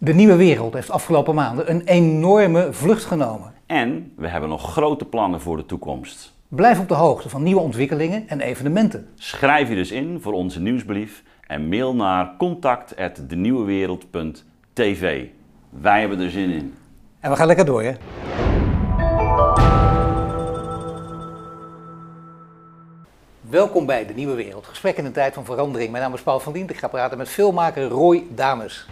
De nieuwe wereld heeft afgelopen maanden een enorme vlucht genomen. En we hebben nog grote plannen voor de toekomst. Blijf op de hoogte van nieuwe ontwikkelingen en evenementen. Schrijf je dus in voor onze nieuwsbrief en mail naar contact@denieuwewereld.tv. Wij hebben er zin in. En we gaan lekker door, hè? Welkom bij De Nieuwe Wereld. Gesprek in een tijd van verandering. Mijn naam is Paul van Dient. Ik ga praten met filmmaker Roy Dames.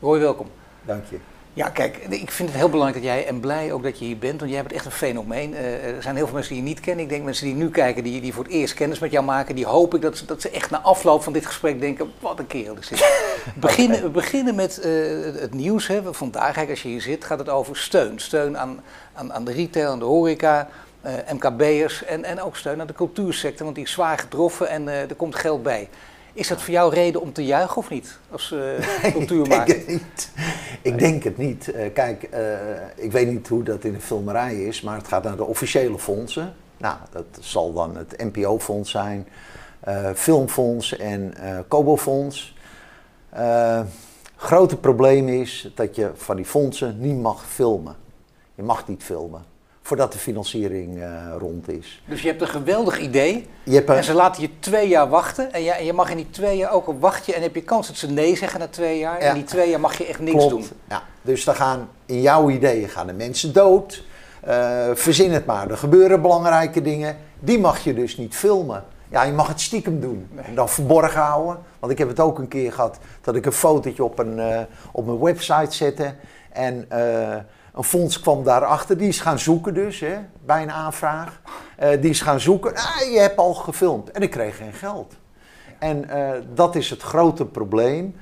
Roy, welkom. Dank je. Ja, kijk, ik vind het heel belangrijk dat jij, en blij ook dat je hier bent, want jij bent echt een fenomeen. Uh, er zijn heel veel mensen die je niet kennen. Ik denk mensen die nu kijken, die, die voor het eerst kennis met jou maken, die hoop ik dat ze, dat ze echt na afloop van dit gesprek denken, wat een kerel is dit. We beginnen, we beginnen met uh, het nieuws. Hè. Vandaag, kijk, als je hier zit, gaat het over steun. Steun aan, aan, aan de retail, aan de horeca, uh, MKB'ers en, en ook steun aan de cultuursector, want die is zwaar getroffen en er komt geld bij. Is dat voor jou reden om te juichen of niet? Als uh, cultuurmaker? ik denk het niet. Ik denk het niet. Uh, kijk, uh, ik weet niet hoe dat in de filmerij is, maar het gaat naar de officiële fondsen. Nou, dat zal dan het NPO-fonds zijn, Filmfonds en Kobo-fonds. grote probleem is dat je van die fondsen niet mag filmen. Je mag niet filmen voordat de financiering uh, rond is. Dus je hebt een geweldig idee en ze laten je twee jaar wachten en je, en je mag in die twee jaar ook een wachtje en heb je kans dat ze nee zeggen na twee jaar. En die twee jaar mag je echt niks Klopt. doen. Ja. Dus dan gaan in jouw ideeën gaan de mensen dood. Uh, verzin het maar, er gebeuren belangrijke dingen. Die mag je dus niet filmen. Ja, je mag het stiekem doen. En dan verborgen houden. Want ik heb het ook een keer gehad dat ik een fotootje op, een, uh, op mijn website zette. En een fonds kwam daarachter, die is gaan zoeken dus, hè, bij een aanvraag. Uh, die is gaan zoeken, ah, je hebt al gefilmd. En ik kreeg geen geld. En uh, dat is het grote probleem,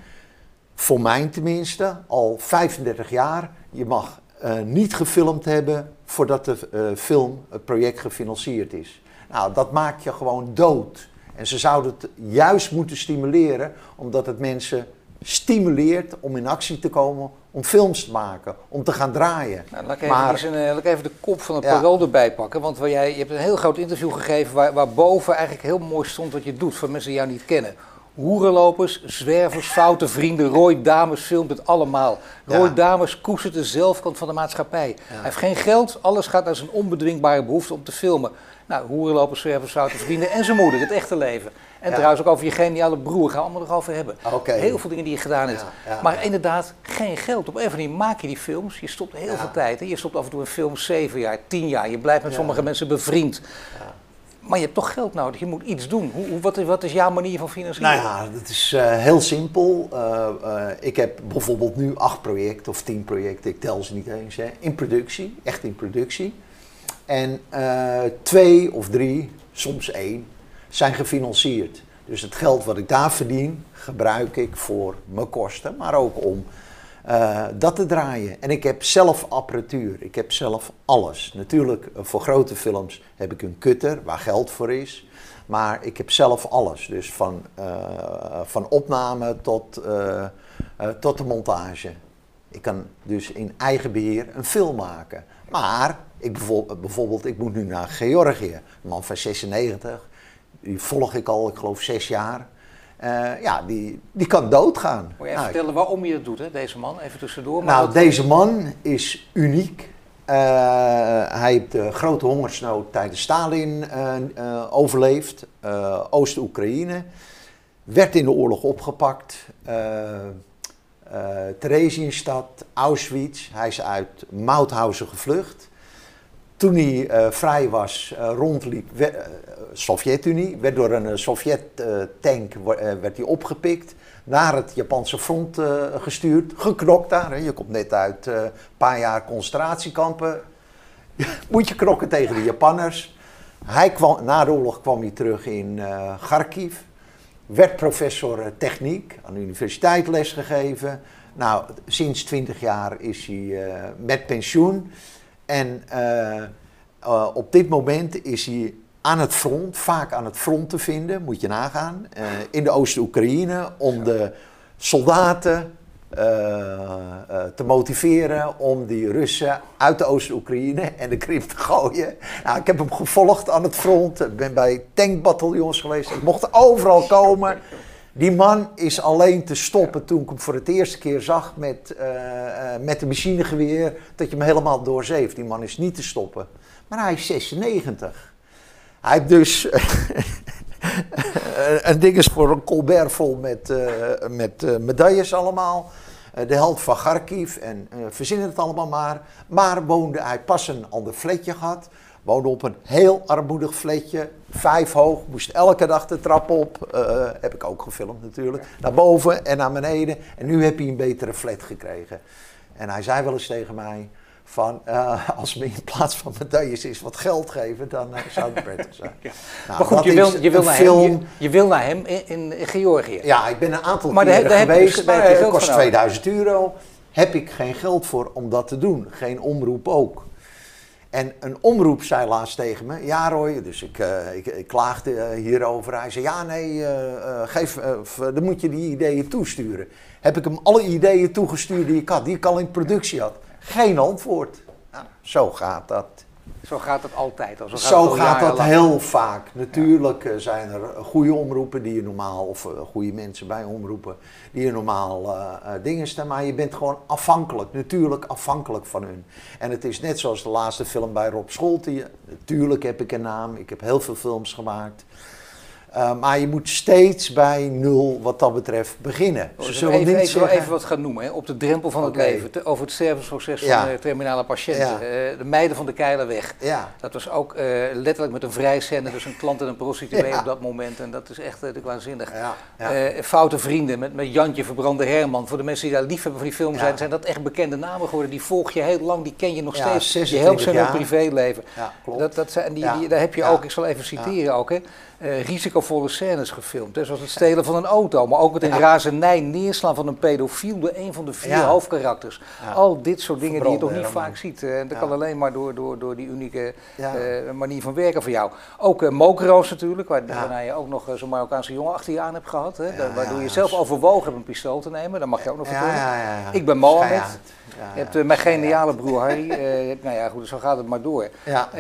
voor mij tenminste, al 35 jaar. Je mag uh, niet gefilmd hebben voordat de film, het project gefinancierd is. Nou, dat maakt je gewoon dood. En ze zouden het juist moeten stimuleren, omdat het mensen stimuleert om in actie te komen, om films te maken, om te gaan draaien. Nou, laat, ik maar, even, een, laat ik even de kop van het ja. parool erbij pakken. Want waar jij, je hebt een heel groot interview gegeven waar, waar boven eigenlijk heel mooi stond wat je doet, voor mensen die jou niet kennen. Hoerenlopers, zwervers, foute vrienden, Roy Dames filmt het allemaal. Roy ja. Dames koestert de zelfkant van de maatschappij. Ja. Hij heeft geen geld, alles gaat naar zijn onbedwingbare behoefte om te filmen. Nou, hoerenlopers, zwervers, foute vrienden en zijn moeder, het echte leven. En trouwens ook over je geniale broer, gaan we allemaal nog over hebben. Okay. Heel veel dingen die je gedaan hebt. Maar inderdaad, geen geld. Op een of andere manier maak je die films, je stopt heel veel tijd. Hè? Je stopt af en toe een film zeven jaar, tien jaar. Je blijft met sommige mensen bevriend. Maar je hebt toch geld nodig, je moet iets doen. Hoe, hoe, wat, is, wat, is, jouw manier van financieren? Nou ja, dat is uh, heel simpel. Uh, uh, ik heb bijvoorbeeld nu acht projecten of tien projecten, ik tel ze niet eens, hè, in productie, echt in productie. En twee of drie, soms één, zijn gefinancierd. Dus het geld wat ik daar verdien, gebruik ik voor mijn kosten, maar ook om uh, dat te draaien. En ik heb zelf apparatuur, ik heb zelf alles. Natuurlijk, uh, voor grote films heb ik een cutter waar geld voor is. Maar ik heb zelf alles. Dus van, uh, van opname tot, tot de montage. Ik kan dus in eigen beheer een film maken. Maar ik bijvoorbeeld, ik moet nu naar Georgië, een man van 96 die volg ik al, ik geloof, zes jaar. Uh, ja, die, die kan doodgaan. Moet je even nou, vertellen waarom je dat doet, hè, deze man? Even tussendoor. Maar nou, deze man is uniek. Uh, hij heeft de grote hongersnood tijdens Stalin uh, overleefd. Oost-Oekraïne. Werd in de oorlog opgepakt. Theresienstadt, Auschwitz. Hij is uit Mauthausen gevlucht. Toen hij uh, vrij was, uh, rondliep, uh, Sovjet-Unie, werd door een Sovjet-tank werd hij opgepikt, naar het Japanse front gestuurd, geknokt daar. Hè. Je komt net uit een paar jaar concentratiekampen. Moet je knokken tegen de Japanners. Hij kwam, na de oorlog kwam hij terug in Kharkiv, werd professor techniek, aan de universiteit lesgegeven. Nou, sinds 20 jaar is hij met pensioen. En uh, uh, op dit moment is hij aan het front, vaak aan het front te vinden, moet je nagaan, uh, in de Oost-Oekraïne, om de soldaten eh, eh, te motiveren om die Russen uit de Oost-Oekraïne en de Krim te gooien. Nou, ik heb hem gevolgd aan het front, ik ben bij tankbataljons geweest, ik mocht overal komen. Die man is alleen te stoppen toen ik hem voor het eerste keer zag met, uh, met een machinegeweer, dat je hem helemaal doorzeeft. Die man is niet te stoppen. Maar hij is 96. Hij heeft dus een ding is voor een colbert vol met, uh, met medailles allemaal. de held van Kharkiv en verzinnen het allemaal maar. Maar woonde hij pas een ander fletje gehad. Woonde op een heel armoedig fletje, vijf hoog, moest elke dag de trap op. Uh, heb ik ook gefilmd natuurlijk. Naar boven en naar beneden. En nu heb hij een betere flat gekregen. En hij zei wel eens tegen mij van, uh, als me in plaats van medailles is wat geld geven, dan uh, zou het prettig zijn. ja. nou, maar goed, je wil, je, wil naar film... hem, je, je, wil naar hem in, in, Georgië. Ja, ik ben een aantal maar keren daar, daar geweest, maar het kost 2000 euro. Heb ik geen geld voor om dat te doen. Geen omroep ook. En een omroep zei laatst tegen me, ja Roy, dus ik, uh, ik, klaagde uh, hierover. Hij zei, ja nee, uh, geef, dan moet je die ideeën toesturen. Heb ik hem alle ideeën toegestuurd die ik had, die ik al in productie had. Geen antwoord. Nou, zo gaat dat. Zo gaat het altijd. Zo gaat, zo gaat dat heel vaak. Natuurlijk ja. zijn er goede omroepen die je normaal, of uh, goede mensen bij omroepen, die je normaal uh, dingen staan. Maar je bent gewoon afhankelijk, natuurlijk afhankelijk van hun. En het is net zoals de laatste film bij Rob Scholte. Natuurlijk heb ik een naam, ik heb heel veel films gemaakt. Uh, maar je moet steeds bij nul wat dat betreft beginnen. Ze zullen even, niet even, zeggen... even wat gaan noemen. Hè. Op de drempel van okay. het leven. Te, over het stervensproces ja. van uh, terminale patiënten. Ja. Uh, de meiden van de Keilerweg. Ja. Dat was ook uh, letterlijk met een vrijzender. Dus een klant en een prostituee op dat moment. En dat is echt uh, waanzinnig. foute vrienden met, met Jantje Verbrande Herman. Voor de mensen die daar lief hebben van die film zijn, zijn dat echt bekende namen geworden. Die volg je heel lang, die ken je nog steeds. Je helpt ze in hun privéleven. Dat, dat zijn, die, die, daar heb je ook, ik zal even citeren ook. Hè. Uh, risicovolle scènes gefilmd. Hè, zoals het stelen van een auto, maar ook het in ja. razernij neerslaan van een pedofiel door een van de vier ja. hoofdkarakters. Ja. Al dit soort dingen die je toch niet vaak ziet. Uh, en dat kan alleen maar door, door, door die unieke uh, manier van werken van jou. Ook uh, Mokro's natuurlijk, waar, waarna je ook nog zo'n Marokkaanse jongen achter je aan hebt gehad. Hè, waardoor je zelf overwogen hebt een pistool te nemen. Dat mag je ook nog vertellen. Ik ben Mohammed. je hebt mijn geniale broer Harry. nou ja, goed, zo gaat het maar door.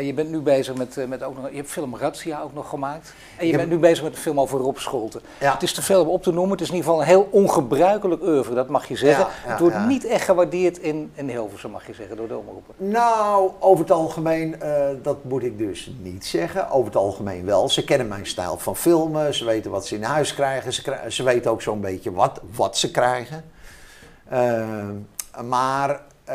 je bent nu bezig met, met ook nog, je hebt film Razzia ook nog gemaakt. En je ja. bent nu bezig met een film over Rob Scholten. Ja. Het is te veel om op te noemen. Het is in ieder geval een heel ongebruikelijk oeuvre, dat mag je zeggen. Ja, het wordt niet echt gewaardeerd in, in Hilversum, mag je zeggen, door de omroepen. Nou, over het algemeen, uh, dat moet ik dus niet zeggen. Over het algemeen wel. Ze kennen mijn stijl van filmen. Ze weten wat ze in huis krijgen. Ze, krijgen, ze weten ook zo'n beetje wat, wat ze krijgen. Uh, maar uh,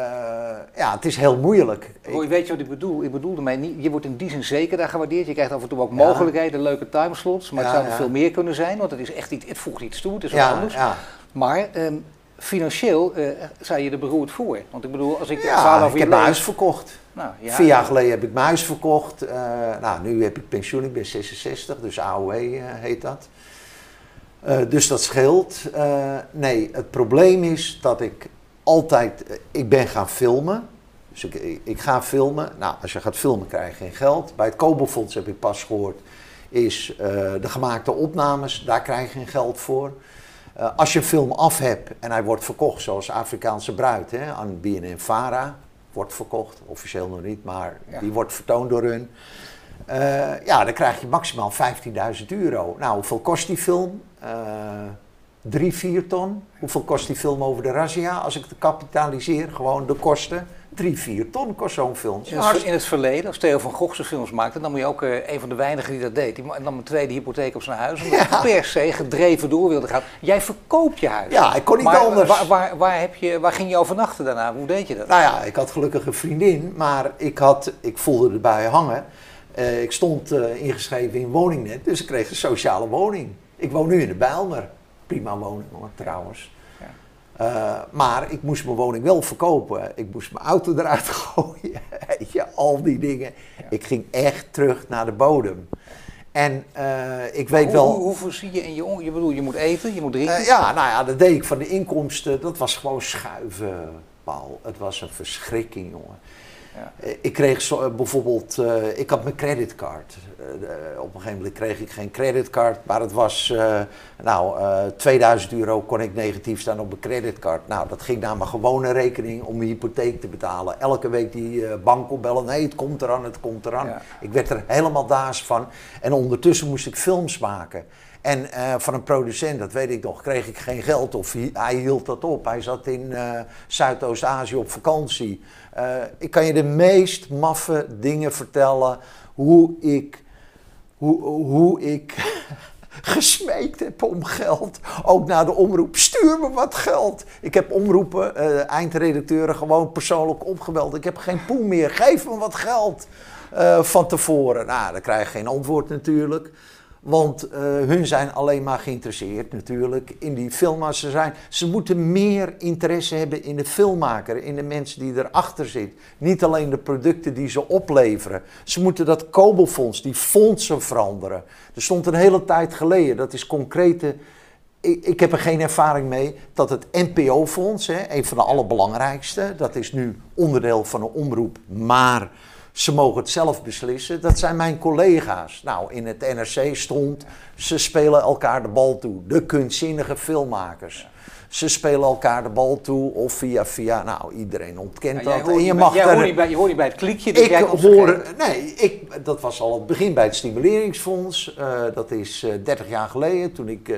ja, het is heel moeilijk. Roy, weet je wat ik bedoel? Ik niet, je wordt in die zin zeker daar gewaardeerd. Je krijgt af en toe ook mogelijkheden, leuke timeslots. Maar ja, het zou ja. veel meer kunnen zijn, want het is echt niet, het voegt iets toe, het is wat anders. Maar um, financieel uh, je er beroerd voor. Want ik bedoel, als ik ja, ik heb mijn huis verkocht. Nou, ja, Vier jaar geleden heb ik mijn huis verkocht. Uh, nou, nu heb ik pensioen, ik ben 66, dus AOW uh, heet dat. Dus dat scheelt. nee, het probleem is dat ik altijd, ik ben gaan filmen. Dus ik, ik, ga filmen. Nou, als je gaat filmen krijg je geen geld. Bij het Kobofonds heb ik pas gehoord, is uh, de gemaakte opnames, daar krijg je geen geld voor. Uh, als je een film af hebt en hij wordt verkocht, zoals Afrikaanse Bruid hè, aan BNN Vara, wordt verkocht, officieel nog niet, maar ja. die wordt vertoond door hun. Uh, ja, dan krijg je maximaal 15.000 euro. Nou, hoeveel kost die film? Drie, vier ton. Hoeveel kost die film over de razzia? Als ik het kapitaliseer, gewoon de kosten. Drie, vier ton kost zo'n film. In het, in het verleden, als Theo van Gogh zijn films maakte, dan moet je ook uh, een van de weinigen die dat deed. Die nam een tweede hypotheek op zijn huis, omdat ja. per se gedreven door wilde gaan. Jij verkoopt je huis. Ja, ik kon niet maar, anders. Waar, waar, waar, heb je, waar ging je overnachten daarna? Hoe deed je dat? Nou ja, ik had gelukkig een vriendin, maar ik, had, ik voelde erbij hangen. Uh, ik stond uh, ingeschreven in woningnet, dus ik kreeg een sociale woning. Ik woon nu in de Bijlmer prima woning hoor, trouwens. Ja. Uh, maar ik moest mijn woning wel verkopen. Ik moest mijn auto eruit gooien. Al die dingen. Ja. Ik ging echt terug naar de bodem. En uh, ik weet hoe, wel. Hoe, hoeveel zie je in je Je bedoel, je moet eten, je moet drinken? Uh, ja, nou ja, dat deed ik van de inkomsten. Dat was gewoon schuiven, Paul. Het was een verschrikking, jongen. Ja. Ik kreeg zo, bijvoorbeeld, ik had mijn creditcard. Op een gegeven moment kreeg ik geen creditcard, maar het was, eh, nou, eh 2000 euro kon ik negatief staan op een creditcard. Nou, dat ging naar mijn gewone rekening om mijn hypotheek te betalen. Elke week die eh, bank opbellen, nee, het komt eraan, het komt eraan. Ja. Ik werd er helemaal daas van. En ondertussen moest ik films maken. En eh, van een producent, dat weet ik nog, kreeg ik geen geld of hij, hij hield dat op. Hij zat in eh, Zuidoost-Azië op vakantie. Eh, ik kan je de meest maffe dingen vertellen hoe ik, hoe, hoe ik gesmeekt heb om geld. Ook naar de omroep, stuur me wat geld. Ik heb omroepen, eh, eindredacteuren gewoon persoonlijk opgebeld. Ik heb geen poen meer, geef me wat geld eh, van tevoren. Nou, dan krijg je geen antwoord natuurlijk. Want eh, hun zijn alleen maar geïnteresseerd natuurlijk in die film. Maar ze, zijn, ze moeten meer interesse hebben in de filmmaker, in de mensen die erachter zitten. Niet alleen de producten die ze opleveren. Ze moeten dat Kobelfonds, die fondsen veranderen. Er stond een hele tijd geleden, dat is concrete... Ik, ik heb er geen ervaring mee dat het NPO-fonds, een van de allerbelangrijkste, dat is nu onderdeel van een omroep, maar ze mogen het zelf beslissen. Dat zijn mijn collega's. Nou, in het NRC stond, ze spelen elkaar de bal toe. De kunstzinnige filmmakers. Ze spelen elkaar de bal toe of via via, nou iedereen ontkent Ja, dat. En je mag bij- daar- hoort niet bij, je hoort niet bij het klikje. dus ik jij hoor, nee, ik, dat was al het begin bij het Stimuleringsfonds. Eh, dat is eh 30 jaar geleden toen ik, eh,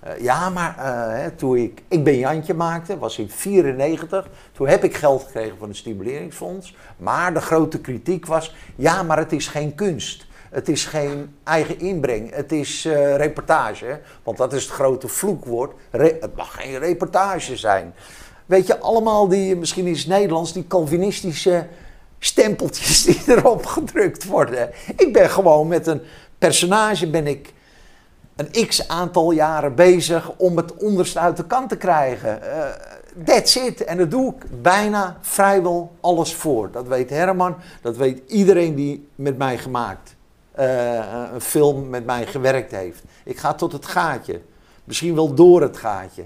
eh, ja, maar eh, hè, toen ik, ik ben Jantje maakte, was in 94. Toen heb ik geld gekregen van het Stimuleringsfonds. Maar de grote kritiek was, ja, maar het is geen kunst. Het is geen eigen inbreng, het is eh, reportage. Want dat is het grote vloekwoord. Het mag geen reportage zijn. Weet je, allemaal die, misschien is Nederlands, die Calvinistische stempeltjes die erop gedrukt worden. Ik ben gewoon met een personage, ben ik een x aantal jaren bezig om het onderste uit de kant te krijgen. Eh, that's it. En daar doe ik bijna vrijwel alles voor. Dat weet Herman, dat weet iedereen die met mij gemaakt, eh, een film met mij gewerkt heeft. Ik ga tot het gaatje. Misschien wel door het gaatje.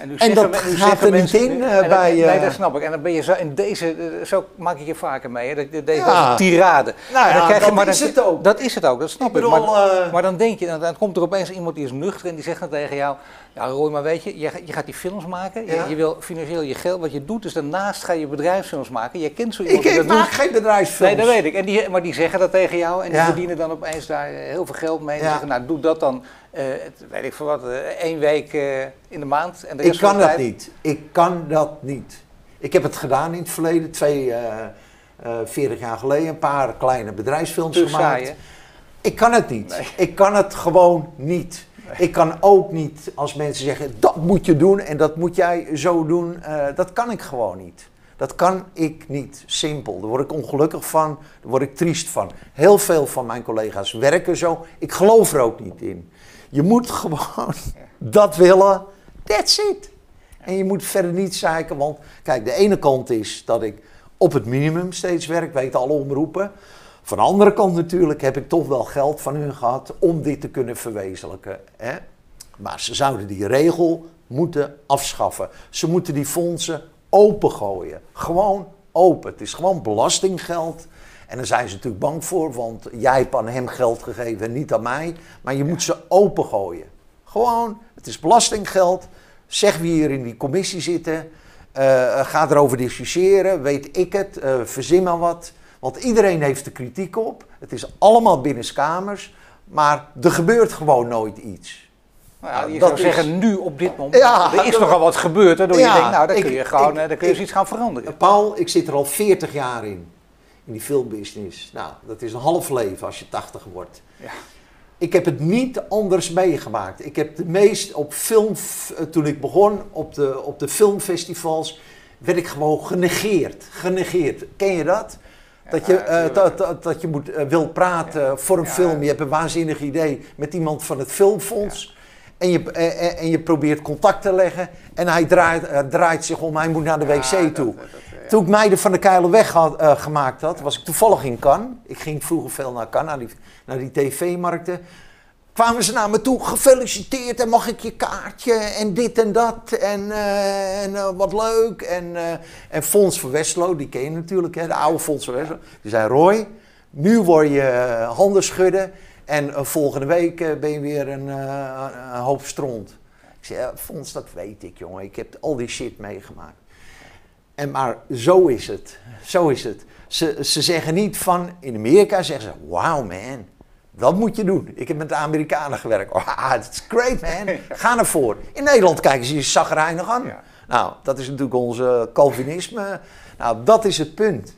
En, nu En dat men- gaat er niet in, eh, en dat- bij, Nee, eh, dat snap ik. En dan ben je zo in deze... eh, Zo maak ik je vaker mee, hè? dat- Deze Ja. tirade. Nou krijg je- dat maar is dan- het ook. Dat is het ook, dat snap Ik ik. bedoel, maar, eh, maar dan denk je, dan, dan komt er opeens iemand die is nuchter en die zegt dan tegen jou... Ja, Roy, maar weet je, je, je gaat die films maken. Je, Ja. je wil financieel je geld... Wat je doet, is daarnaast ga je bedrijfsfilms maken. Je kent zo iemand ik dat maak doet. geen bedrijfsfilms. Nee, dat weet ik. En die, maar die zeggen dat tegen jou en die verdienen dan opeens daar eh, heel veel geld mee. En zeggen, nou doe dat dan, het- weet ik veel wat, eh, één week eh, in de maand. En de Ik rest van kan de dat tijd- niet. Ik kan dat niet. Ik heb het gedaan in het verleden, twee, 40 jaar geleden, een paar kleine bedrijfsfilms Te gemaakt. saai? Ik kan het niet. Nee. Ik kan het gewoon niet. Ik kan ook niet als mensen zeggen dat moet je doen en dat moet jij zo doen. dat kan ik gewoon niet. Dat kan ik niet. Simpel. Daar word ik ongelukkig van. Daar word ik triest van. Heel veel van mijn collega's werken zo. Ik geloof er ook niet in. Je moet gewoon dat willen. That's it. En je moet verder niet zeiken. Want kijk, de ene kant is dat ik op het minimum steeds werk. Weet alle omroepen. Van de andere kant natuurlijk heb ik toch wel geld van hun gehad om dit te kunnen verwezenlijken. Hè? Maar ze zouden die regel moeten afschaffen. Ze moeten die fondsen opengooien. Gewoon open. Het is gewoon belastinggeld. En daar zijn ze natuurlijk bang voor, want jij hebt aan hem geld gegeven en niet aan mij. Maar je moet ze opengooien. Gewoon, het is belastinggeld. Zeg wie hier in die commissie zitten. eh, ga erover discussiëren, weet ik het, eh, verzin maar wat. Want iedereen heeft er kritiek op. Het is allemaal binnenskamers. Maar er gebeurt gewoon nooit iets. Nou ja, je zou is- zeggen, nu op dit moment. Ja, er is nogal wat gebeurd, waardoor je Ja, denkt, nou, dan ik- kun je gewoon ik- eh, dan kun je ik- iets gaan veranderen. Paul, ik zit er al 40 jaar in. In die filmbusiness. Nou, dat is een half leven als je 80 wordt. Ja. Ik heb het niet anders meegemaakt. Ik heb de meest op film, eh, toen ik begon op de, op de filmfestivals, werd ik gewoon genegeerd. Genegeerd. Ken je dat? Dat je, Ja, eh, dat, dat, dat je moet, wil praten voor een Ja. film. Je hebt een waanzinnig idee met iemand van het filmfonds. En, je, eh, eh, en je probeert contact te leggen. En hij draait, eh, draait zich om, hij moet naar de wc toe. dat- dat, ja. Toen ik Meiden van de Keilenweg had, eh, gemaakt had, was ik toevallig in Cannes. Ik ging vroeger veel naar Cannes, naar die, naar die tv-markten. Kwamen ze naar me toe, gefeliciteerd en mag ik je kaartje en dit en dat en, en wat leuk. En, en Fons van Westlo, die ken je natuurlijk, hè, de oude Fons van Westlo. Die zei, Roy, Nu word je handen schudden en eh, volgende week eh, ben je weer een, eh, een hoop stront. Ik zei, ja, Fons, dat weet ik, jongen. Ik heb al die shit meegemaakt. En maar zo is het. Zo is het. Ze, ze zeggen niet van, in Amerika zeggen ze, wow man, dat moet je doen. Ik heb met de Amerikanen gewerkt. Oh, that's great man, ga ervoor. In Nederland kijken ze je zagrijnig aan. Ja. Nou, dat is natuurlijk onze Calvinisme. Nou, dat is het punt.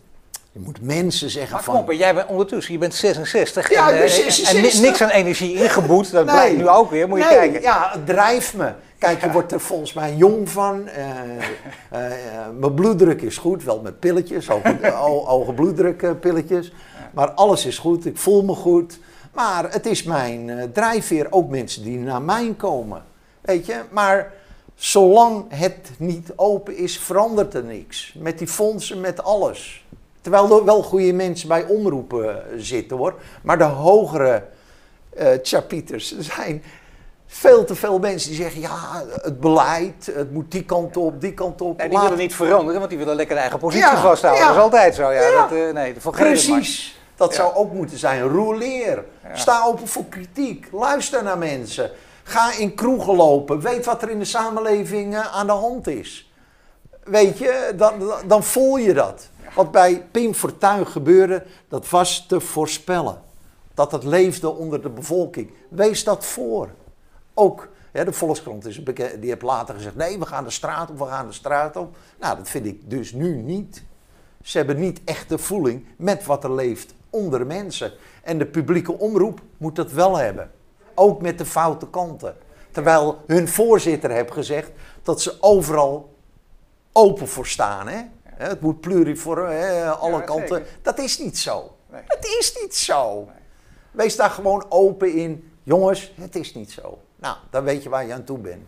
Je moet mensen zeggen Maar van... op, jij bent ondertussen, je bent 66. Ja, en, eh, 66. En ni- niks aan energie ingeboet, dat Nee. blijkt nu ook weer, moet je Nee, kijken. Ja, het drijft me. Kijk, je wordt er volgens mij jong van. Eh, eh, mijn bloeddruk is goed, wel met pilletjes, hoge, bloeddrukpilletjes. Maar alles is goed, ik voel me goed. Maar het is mijn drijfveer, ook mensen die naar mij komen. Weet je, maar zolang het niet open is, verandert er niks. Met die fondsen, met alles. Terwijl er wel goede mensen bij omroepen eh, zitten hoor. Maar de hogere chapiters er zijn veel te veel mensen die zeggen: ja, het beleid, het moet die kant op, die kant op. En die willen niet veranderen, want die willen lekker de eigen positie Ja, vasthouden. ja. Dat is altijd zo, ja. Ja. Dat, eh, nee. Precies. Dat zou ook moeten zijn. Roleer. Ja. Sta open voor kritiek. Luister naar mensen. Ga in kroegen lopen. Weet wat er in de samenleving aan de hand is. Weet je, dan- dan voel je dat. Wat bij Pim Fortuyn gebeurde, dat was te voorspellen. Dat het leefde onder de bevolking. Wees dat voor. Ook de Volkskrant is die heeft later gezegd: nee, we gaan de straat op, we gaan de straat op. Nou, dat vind ik dus nu niet. Ze hebben niet echt de voeling met wat er leeft onder mensen. En de publieke omroep moet dat wel hebben. Ook met de foute kanten. Terwijl hun voorzitter heeft gezegd dat ze overal open voor staan. Hè? Hè, Het moet pluriform, hè, alle Ja, kanten. zeker. Dat is niet zo. Nee. Het is niet zo. Wees daar gewoon open in. Jongens, het is niet zo. Nou, dan weet je waar je aan toe bent.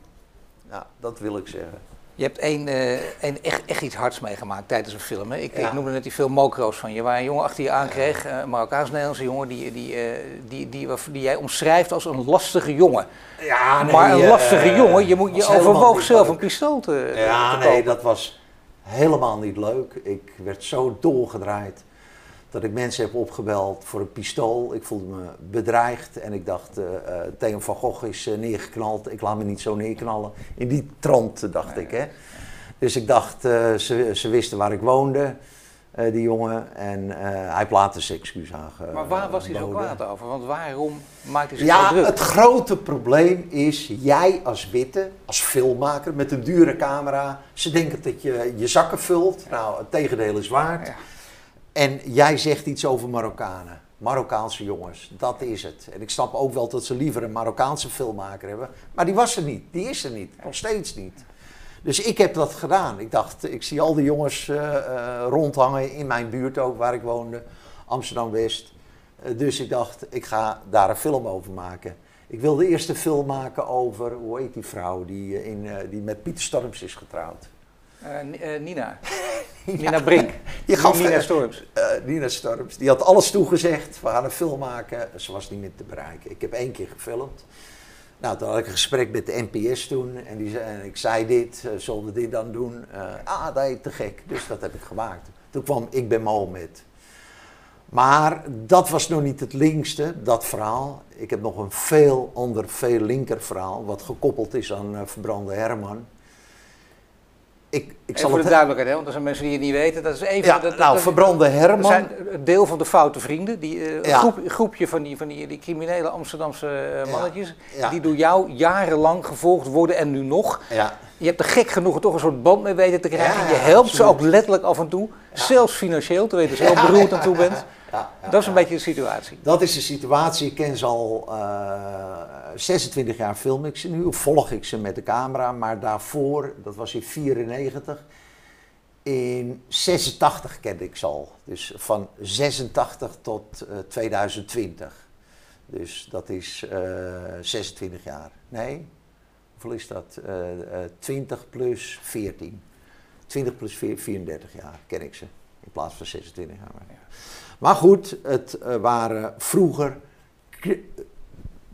Nou, dat wil ik zeggen. Je hebt één, eh, echt, echt iets hards meegemaakt tijdens een film. Hè? Ik, Ja. ik noemde net die film Mokro's van je, waar een jongen achter je aankreeg, eh, een Marokkaans-Nederlandse jongen, die, die, eh, die, die, die, die jij omschrijft als een lastige jongen. Ja, maar een lastige jongen, je, moet, je overwoog zelf een pistool te, Ja, te nee, dat was helemaal niet leuk. Ik werd zo doorgedraaid dat ik mensen heb opgebeld voor een pistool. Ik voelde me bedreigd en ik dacht, eh, Theo van Gogh is eh, neergeknald. Ik laat me niet zo neerknallen. In die trant dacht ik, hè. Dus ik dacht, ze, ze wisten waar ik woonde, eh, die jongen. En eh, hij heeft later zijn excuus aangeboden. Maar waar was hij zo kwaad over? Want waarom maakt hij zich Ja, zo druk? het grote probleem is, jij als witte, als filmmaker met een dure camera, ze denken dat je je zakken vult. Nou, het tegendeel is waard. Ja. En jij zegt iets over Marokkanen. Marokkaanse jongens, dat is het. En ik snap ook wel dat ze liever een Marokkaanse filmmaker hebben. Maar die was er niet, die is er niet, nog steeds niet. Dus ik heb dat gedaan. Ik dacht, ik zie al die jongens eh, eh, rondhangen in mijn buurt ook, waar ik woonde, Amsterdam-West. Eh, dus ik dacht, ik ga daar een film over maken. Ik wilde eerst een film maken over, hoe heet die vrouw die, in, die met Pieter Storms is getrouwd. Ni- Nina. Nina Brink. Je gaf- Nina Storms. Eh, Nina Storms, die had alles toegezegd. We gaan een film maken. Ze was niet meer te bereiken. Ik heb één keer gefilmd. Nou, toen had ik een gesprek met de NPS toen. En, die zei, en ik zei dit, eh, zullen we dit dan doen? Eh, ah, dat is te gek. Dus dat heb ik gemaakt. Toen kwam Ik ben Mohammed. Maar dat was nog niet het linkste, dat verhaal. Ik heb nog een veel ander, veel linker verhaal. Wat gekoppeld is aan eh, Verbrande Herman. Ik, ik zal voor de het duidelijkheid, hè, want er zijn mensen die het niet weten. Dat is even. ja, dat, nou, dat- Verbrande dat Herman. zijn een deel van de foute vrienden. Die, eh, Ja. groep, groepje van die, van die, die criminele Amsterdamse eh, mannetjes. Ja. Die door jou jarenlang gevolgd worden en nu nog. Ja, Je hebt er gek genoeg toch een soort band mee weten te krijgen. Ja, je helpt ze ook letterlijk af en toe. Zelfs financieel, terwijl je er zelf beroerd aan toe bent. ja, ja, Dat is een beetje de situatie. Dat is de situatie. Ik ken ze al eh, 26 jaar film ik ze nu, of volg ik ze met de camera. Maar daarvoor, dat was in 94, in 86 kende ik ze al. Dus van 86 tot eh, 2020. Dus dat is eh 26 jaar. Nee, hoeveel is dat? Eh, eh, 20 plus 14. 20 plus 4, 34 jaar ken ik ze. In plaats van 26 jaar. Maar, goed, het eh, waren vroeger cri-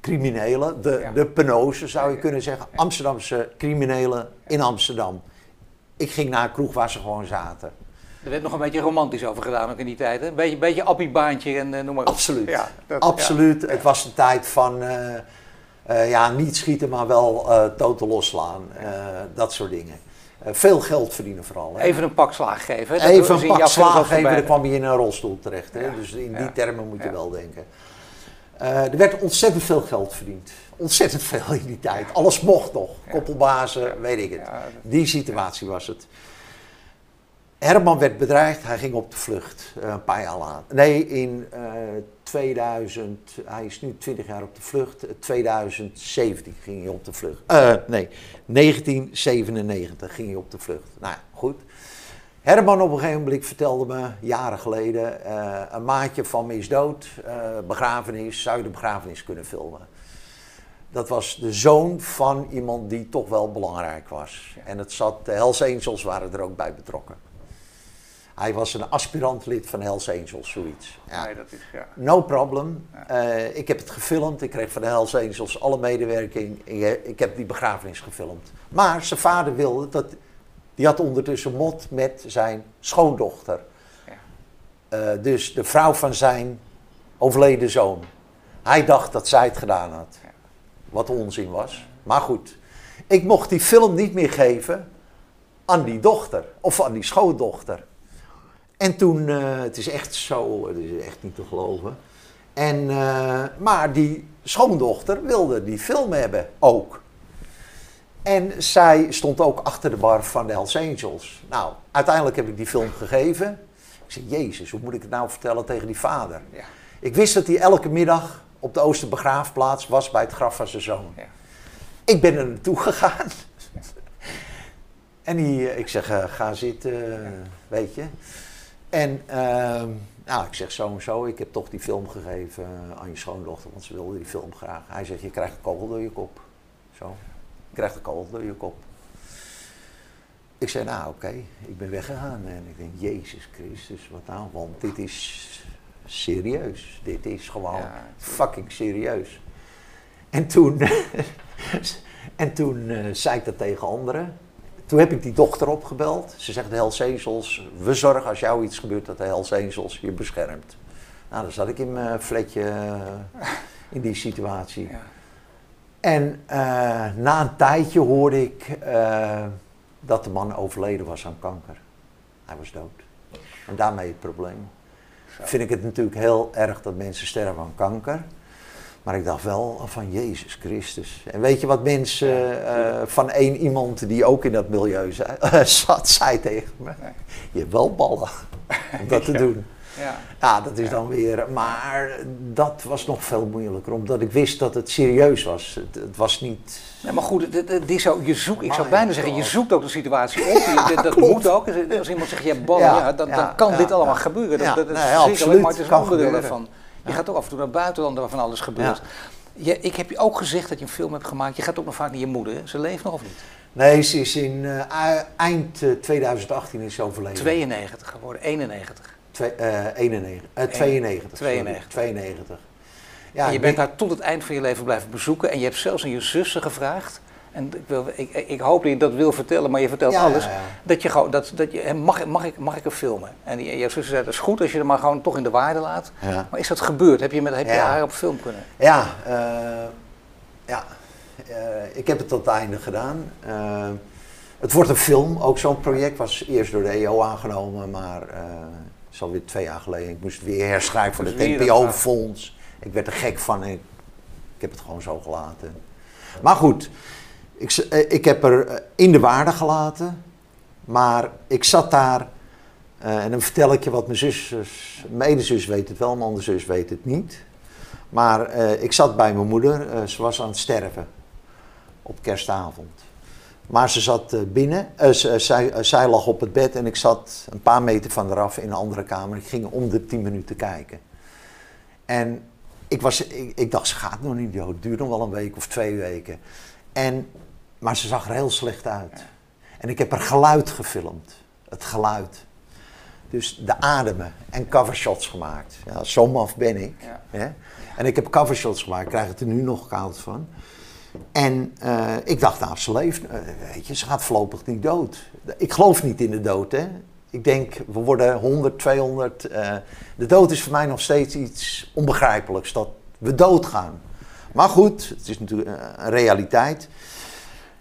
criminelen, de, Ja. de penose zou je kunnen zeggen. Amsterdamse criminelen in Amsterdam. Ik ging naar een kroeg waar ze gewoon zaten. Er werd nog een beetje romantisch over gedaan ook in die tijd. Hè? Een beetje, beetje appiebaantje en uh, noem maar op. Absoluut. Ja, dat- Absoluut. ja. Het was een tijd van eh, eh, ja, niet schieten, maar wel eh toten losslaan. Eh, dat soort dingen. Eh, veel geld verdienen vooral. hè. Even een pak slaag geven. Dat Even een pak slaag geven, dan kwam je in een rolstoel terecht. Hè? Ja, Dus in die ja, termen moet je wel denken. Eh, er werd ontzettend veel geld verdiend. Ontzettend veel in die tijd. Alles mocht nog. Koppelbazen, weet ik het. Die situatie was het. Herman werd bedreigd, hij ging op de vlucht eh, een paar jaar later. Nee, in eh, 2000, hij is nu 20 jaar op de vlucht. Eh, 2017 ging hij op de vlucht. Eh, nee, 1997 ging hij op de vlucht. Nou ja, goed. Herman op een gegeven moment vertelde me, jaren geleden, eh, een maatje van me is dood, eh, begrafenis, zou je de begrafenis kunnen filmen? Dat was de zoon van iemand die toch wel belangrijk was. En het zat, de Hells waren er ook bij betrokken. Hij was een aspirant lid van Hells Angels, zoiets. Ja. Nee, dat is, ja. No problem. Eh, ik heb het gefilmd. Ik kreeg van de Hells Angels alle medewerking. Ik, heb die begrafenis gefilmd. Maar zijn vader wilde dat... Die had ondertussen mot met zijn schoondochter. Ja. Eh, dus de vrouw van zijn overleden zoon. Hij dacht dat zij het gedaan had. Ja. Wat onzin was. Maar goed. Ik mocht die film niet meer geven aan die dochter. Of aan die schoondochter. En toen, eh, het is echt zo, het is echt niet te geloven. En, eh, maar die schoondochter wilde die film hebben, ook. En zij stond ook achter de bar van de Hells Angels. Nou, uiteindelijk heb ik die film gegeven. Ik zei, jezus, hoe moet ik het nou vertellen tegen die vader? Ja. Ik wist dat hij elke middag op de Oosterbegraafplaats was bij het graf van zijn zoon. Ja. Ik ben er naartoe gegaan. en die, eh, ik zeg, ga zitten, weet je. En ehm, nou, ik zeg zo en zo, ik heb toch die film gegeven aan je schoondochter, want ze wilde die film graag. Hij zegt, je krijgt een kogel door je kop. Zo, je krijgt een kogel door je kop. Ik zei, nou oké, ik ben weggegaan. En ik denk, Jezus Christus, wat nou? Want dit is serieus. Dit is gewoon Ja, fucking serieus. En toen, en toen eh, zei ik dat tegen anderen. Toen heb ik die dochter opgebeld. Ze zegt, de Hells Angels, we zorgen als jou iets gebeurt dat de Hells Angels je beschermt. Nou, dan zat ik in mijn fletje eh, in die situatie. Ja. En eh, na een tijdje hoorde ik eh, dat de man overleden was aan kanker. Hij was dood. En daarmee het probleem. Zo. Vind ik het natuurlijk heel erg dat mensen sterven aan kanker. Maar ik dacht wel van Jezus Christus. En weet je wat mensen eh, van één iemand die ook in dat milieu zei- zat, zei tegen me? Nee. Je hebt wel ballen om dat te Ja. doen. Ja. Ja, dat is dan weer. Maar dat was nog veel moeilijker, omdat ik wist dat het serieus was. Het, het was niet. Nee, maar goed, het- het- je zoekt, ik zou bijna zeggen, je zoekt ook de situatie op. Je- dat dat moet ook. Als iemand zegt, je hebt ballen, Ja, ja, dan, ja, dan kan ja, dit allemaal ja. gebeuren. Dat, Ja, dat is nee, absoluut. maar het is een Kan onderdeel gebeuren. ervan. Je gaat ook af en toe naar buitenland waar van alles gebeurt. Je, ik heb je ook gezegd dat je een film hebt gemaakt. Je gaat ook nog vaak naar je moeder. hè? Ze leeft nog of niet? Nee, ze is in eh, eind eh, 2018 is ze overleden. 92 geworden, 91. Twee, eh, 91, eh, 92. sorry. 92. 92. Ja, en je bent ben- haar tot het eind van je leven blijven bezoeken. En je hebt zelfs aan je zussen gevraagd. En ik, wil, ik, ik hoop dat je dat wil vertellen, maar je vertelt Ja, alles. ja, ja. Dat je gewoon, dat, dat je, mag, mag, ik, mag ik er filmen? En jouw zussen zei, dat is goed als je er maar gewoon toch in de waarde laat. Maar is dat gebeurd? Heb je, met, heb je haar op film kunnen? Ja, eh, ja. Eh, ik heb het tot het einde gedaan. Eh, het wordt een film, ook zo'n project was eerst door de EO aangenomen, maar het is alweer twee jaar geleden. Ik moest het weer herschrijven voor het NPO-fonds. Ik werd er gek van en ik, ik heb het gewoon zo gelaten. Maar goed, ik, eh, ik heb er eh, in de waarde gelaten, maar ik zat daar eh, en dan vertel ik je wat mijn zus, mijn weet het wel, mijn andere zus weet het niet. Maar ik zat bij mijn moeder, ze was aan het sterven op kerstavond. Maar ze zat binnen, zij, zij lag op het bed en ik zat een paar meter van eraf in een andere kamer. Ik ging om de tien minuten kijken. En ik, was, ik dacht, ze gaat nog niet dood, het duurt nog wel een week of twee weken. En, maar ze zag er heel slecht uit. En ik heb er geluid gefilmd, het geluid. Dus de ademen en covershots gemaakt. Ja, zo maf ben ik. Ja. En ik heb covershots gemaakt, ik krijg het er nu nog koud van. En eh, ik dacht, nou, ze leeft. eh, weet je, ze gaat voorlopig niet dood. Ik geloof niet in de dood, hè. Ik denk, we worden 100, 200. eh, de dood is voor mij nog steeds iets onbegrijpelijks. Dat we doodgaan. Maar goed, het is natuurlijk een realiteit.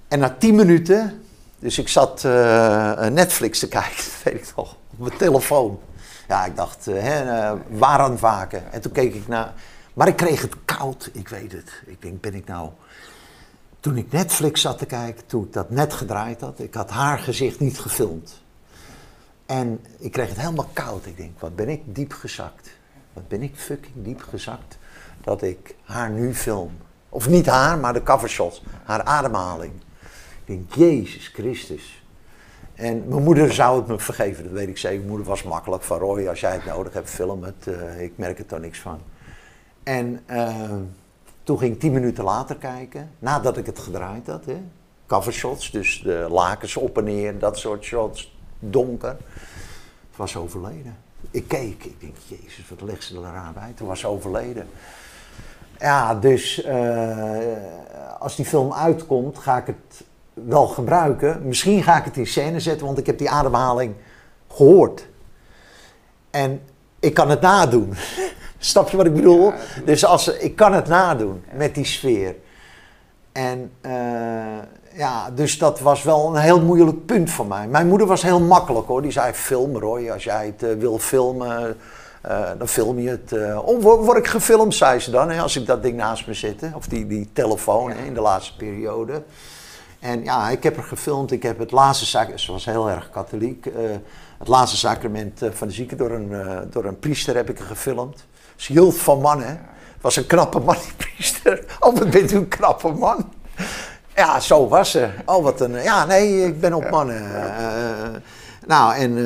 En na 10 minuten, dus ik zat eh, Netflix te kijken, weet ik nog, op mijn telefoon. Ja, ik dacht, eh, hè, eh, het waken. En toen keek ik naar. Maar ik kreeg het koud, ik weet het. Ik denk, ben ik nou. Toen ik Netflix zat te kijken, toen ik dat net gedraaid had, ik had haar gezicht niet gefilmd. En ik kreeg het helemaal koud. Ik denk, wat ben ik diep gezakt. Wat ben ik fucking diep gezakt dat ik haar nu film. Of niet haar, maar de covershots. Haar ademhaling. Denk, Jezus Christus. En mijn moeder zou het me vergeven, dat weet ik zeker. Mijn moeder was makkelijk van Roy, als jij het nodig hebt, film het. Eh, ik merk er niks van. En eh, toen ging ik tien minuten later kijken, nadat ik het gedraaid had. Hè. Covershots, dus de lakens op en neer, dat soort shots, donker. Het was overleden. Ik keek, ik denk, jezus, wat legt ze er raar bij. Toen was overleden. Ja, dus eh, als die film uitkomt, ga ik het wel gebruiken. Misschien ga ik het in scène zetten, want ik heb die ademhaling gehoord. En ik kan het nadoen. Snap je wat ik bedoel? dus als, ik kan het nadoen met die sfeer. En eh, ja, dus dat was wel een heel moeilijk punt voor mij. Mijn moeder was heel makkelijk hoor. Die zei: Film Roy, als jij het eh, wil filmen, eh, dan film je het. oh, word, word ik gefilmd, zei ze dan, hè, als ik dat ding naast me zette. Of die, die telefoon hè, in de laatste periode. En ja, ik heb er gefilmd. Ik heb het laatste sacrament, ze was heel erg katholiek. eh, het laatste sacrament eh, van de zieke door een, eh, door een priester heb ik er gefilmd. Ze hield van mannen. was een knappe man, die priester. Oh, wat bent u een knappe man. Ja, zo was ze. Oh, wat een. Ja, nee, ik ben op mannen. Nou, en,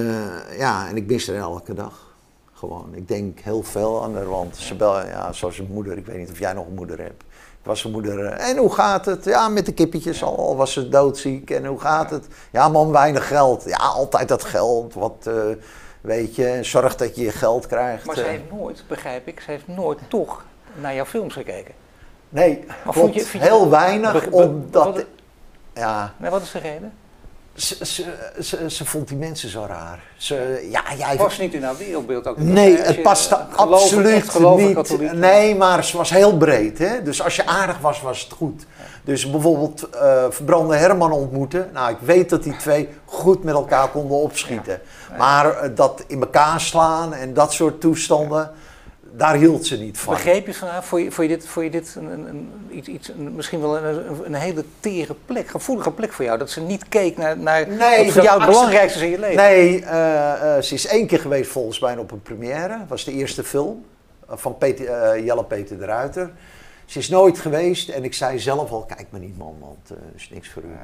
ja, en ik mis er elke dag. Gewoon. Ik denk heel veel aan haar, want ze bel, ja, zoals een moeder. Ik weet niet of jij nog een moeder hebt. Was een moeder. eh, En hoe gaat het? Ja, met de kippetjes al, al was ze doodziek. En hoe gaat het? Ja, man, weinig geld. Ja, altijd dat geld. Wat, eh, weet je, zorg dat je je geld krijgt. Maar ze eh. heeft nooit, begrijp ik, ze heeft nooit toch naar jouw films gekeken. Nee, Maar klopt. vond je- heel weinig, omdat... Ja, Nee, wat is de reden? Ze, ze, ze, ze vond die mensen zo raar. Ze, ja, jij... Past niet in haar wereldbeeld ook. Nee, het paste absoluut niet. katholiek- Nee, maar ze was heel breed. Hè? Dus als je aardig was, was het goed. Dus bijvoorbeeld eh Verbrande Herman ontmoeten. Nou, ik weet dat die twee goed met elkaar konden opschieten. Maar eh, dat in elkaar slaan en dat soort toestanden, daar hield ze niet van. Begreep je van haar? Vond je, vond je dit, vond je dit een, een, een- iets, iets, een- misschien wel een, een, een hele tere plek, gevoelige plek voor jou? Dat ze niet keek naar, naar Nee, wat voor dat jou het belangrijkste is in je leven? Nee, eh, eh, ze is één keer geweest volgens mij op een première. Dat was de eerste film eh, van Peter, eh, Jelle Peter de Ruiter. Ze is nooit geweest en ik zei zelf al, kijk me niet man, want het is niks voor u.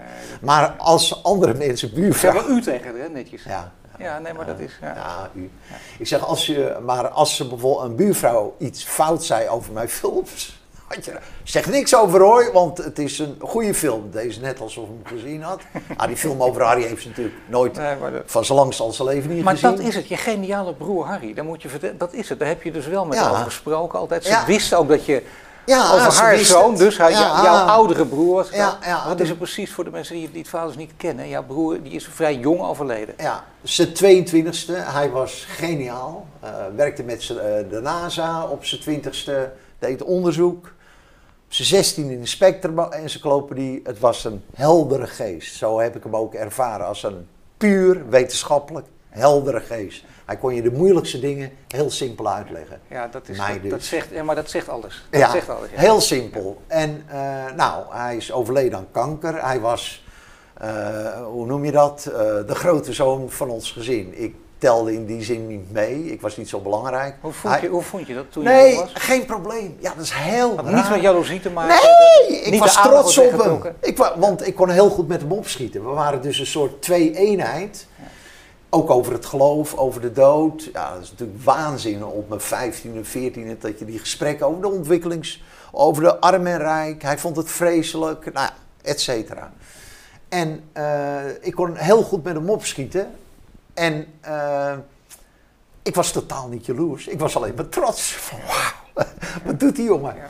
Maar als andere mensen, Ik buurvrouw... zeg wel u tegen haar, hè, netjes. Ja, Ja, nee, maar dat is... Ja. ja, u. Ik zeg, als je, maar als ze bijvoorbeeld een buurvrouw iets fout zei over mijn films... Had je, zeg niks over Roy, want het is een goede film. Deze net alsof ik hem gezien had. Ah, die film over Harry heeft ze natuurlijk nooit Nee, maar dat- van zo lang als zijn leven niet Maar gezien. dat is het, je geniale broer Harry. Dan moet je dat is het. Daar heb je dus wel met Ja. over gesproken altijd. Ze Ja. wist ook dat je Ja, over haar zoon, het. dus haar, Ja, jou- jouw ah. oudere broer was. Ja, ja, Wat is het precies voor de mensen die, die het vaders niet kennen? Jouw broer die is vrij jong overleden. Ja, zijn 22e. Hij was geniaal. Eh, werkte met eh, de NASA op zijn 20e. Deed onderzoek. Op zijn 16 in de Spectrum-encyclopedie. Het was een heldere geest. Zo heb ik hem ook ervaren. Als een puur wetenschappelijk heldere geest. Hij kon je de moeilijkste dingen heel simpel uitleggen. Ja, dat, is, dat, dus. dat zegt, ja, maar dat zegt alles. Dat Ja, zegt alles. ja. heel simpel. En eh, nou, hij is overleden aan kanker. Hij was, eh, hoe noem je dat, Eh, de grote zoon van ons gezin. Ik telde in die zin niet mee. Ik was niet zo belangrijk. Hoe, vond Hij- je, hoe vond je dat toen je nee, was? geen probleem. Ja, dat is heel Had raar. niets met jaloezie te maken. Nee, ik Niet was trots op hem. Ik wa- want ik kon heel goed met hem opschieten. We waren dus een soort twee-eenheid. Ook over het geloof, over de dood. Ja, dat is natuurlijk waanzin op mijn 15e, 14e dat je die gesprekken over de ontwikkelings, over de arm en rijk. Hij vond het vreselijk, nou ja, et cetera. En eh, ik kon heel goed met hem opschieten. En eh, ik was totaal niet jaloers. Ik was alleen maar trots. Van, wauw, wat doet die jongen? Ja.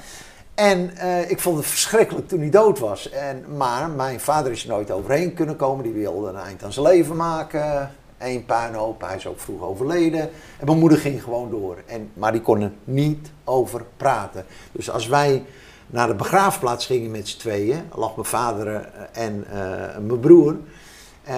En eh, ik vond het verschrikkelijk toen hij dood was. En, maar mijn vader is er nooit overheen kunnen komen. Die wilde een eind aan zijn leven maken. Eén puinhoop, hij is ook vroeg overleden. En mijn moeder ging gewoon door. En, maar die kon er niet over praten. Dus als wij naar de begraafplaats gingen met z'n tweeën, lag mijn vader eh, en eh, mijn broer. eh,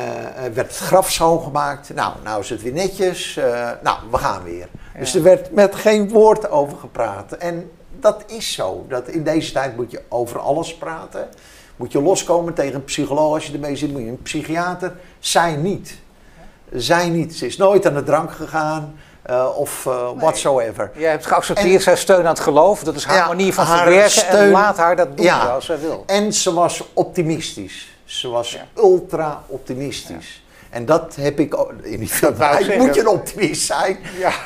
werd het graf schoongemaakt. Nou, nou is het weer netjes. nou, we gaan weer. Dus er werd met geen woord over gepraat. En dat is zo. Dat in deze tijd moet je over alles praten. Moet je loskomen tegen een psycholoog als je ermee zit. Moet je een psychiater. Zij niet. Zij niet. Ze is nooit aan de drank gegaan. eh, of eh, whatsoever. Jij hebt geaccepteerd zijn steun aan het geloof. Dat is haar Ja, manier van haar verwerken. En steun- laat haar dat doen Ja. zoals zij wil. En ze was optimistisch. Ze was Ja. ultra optimistisch. En dat heb ik ook. In die film moet je een optimist zijn.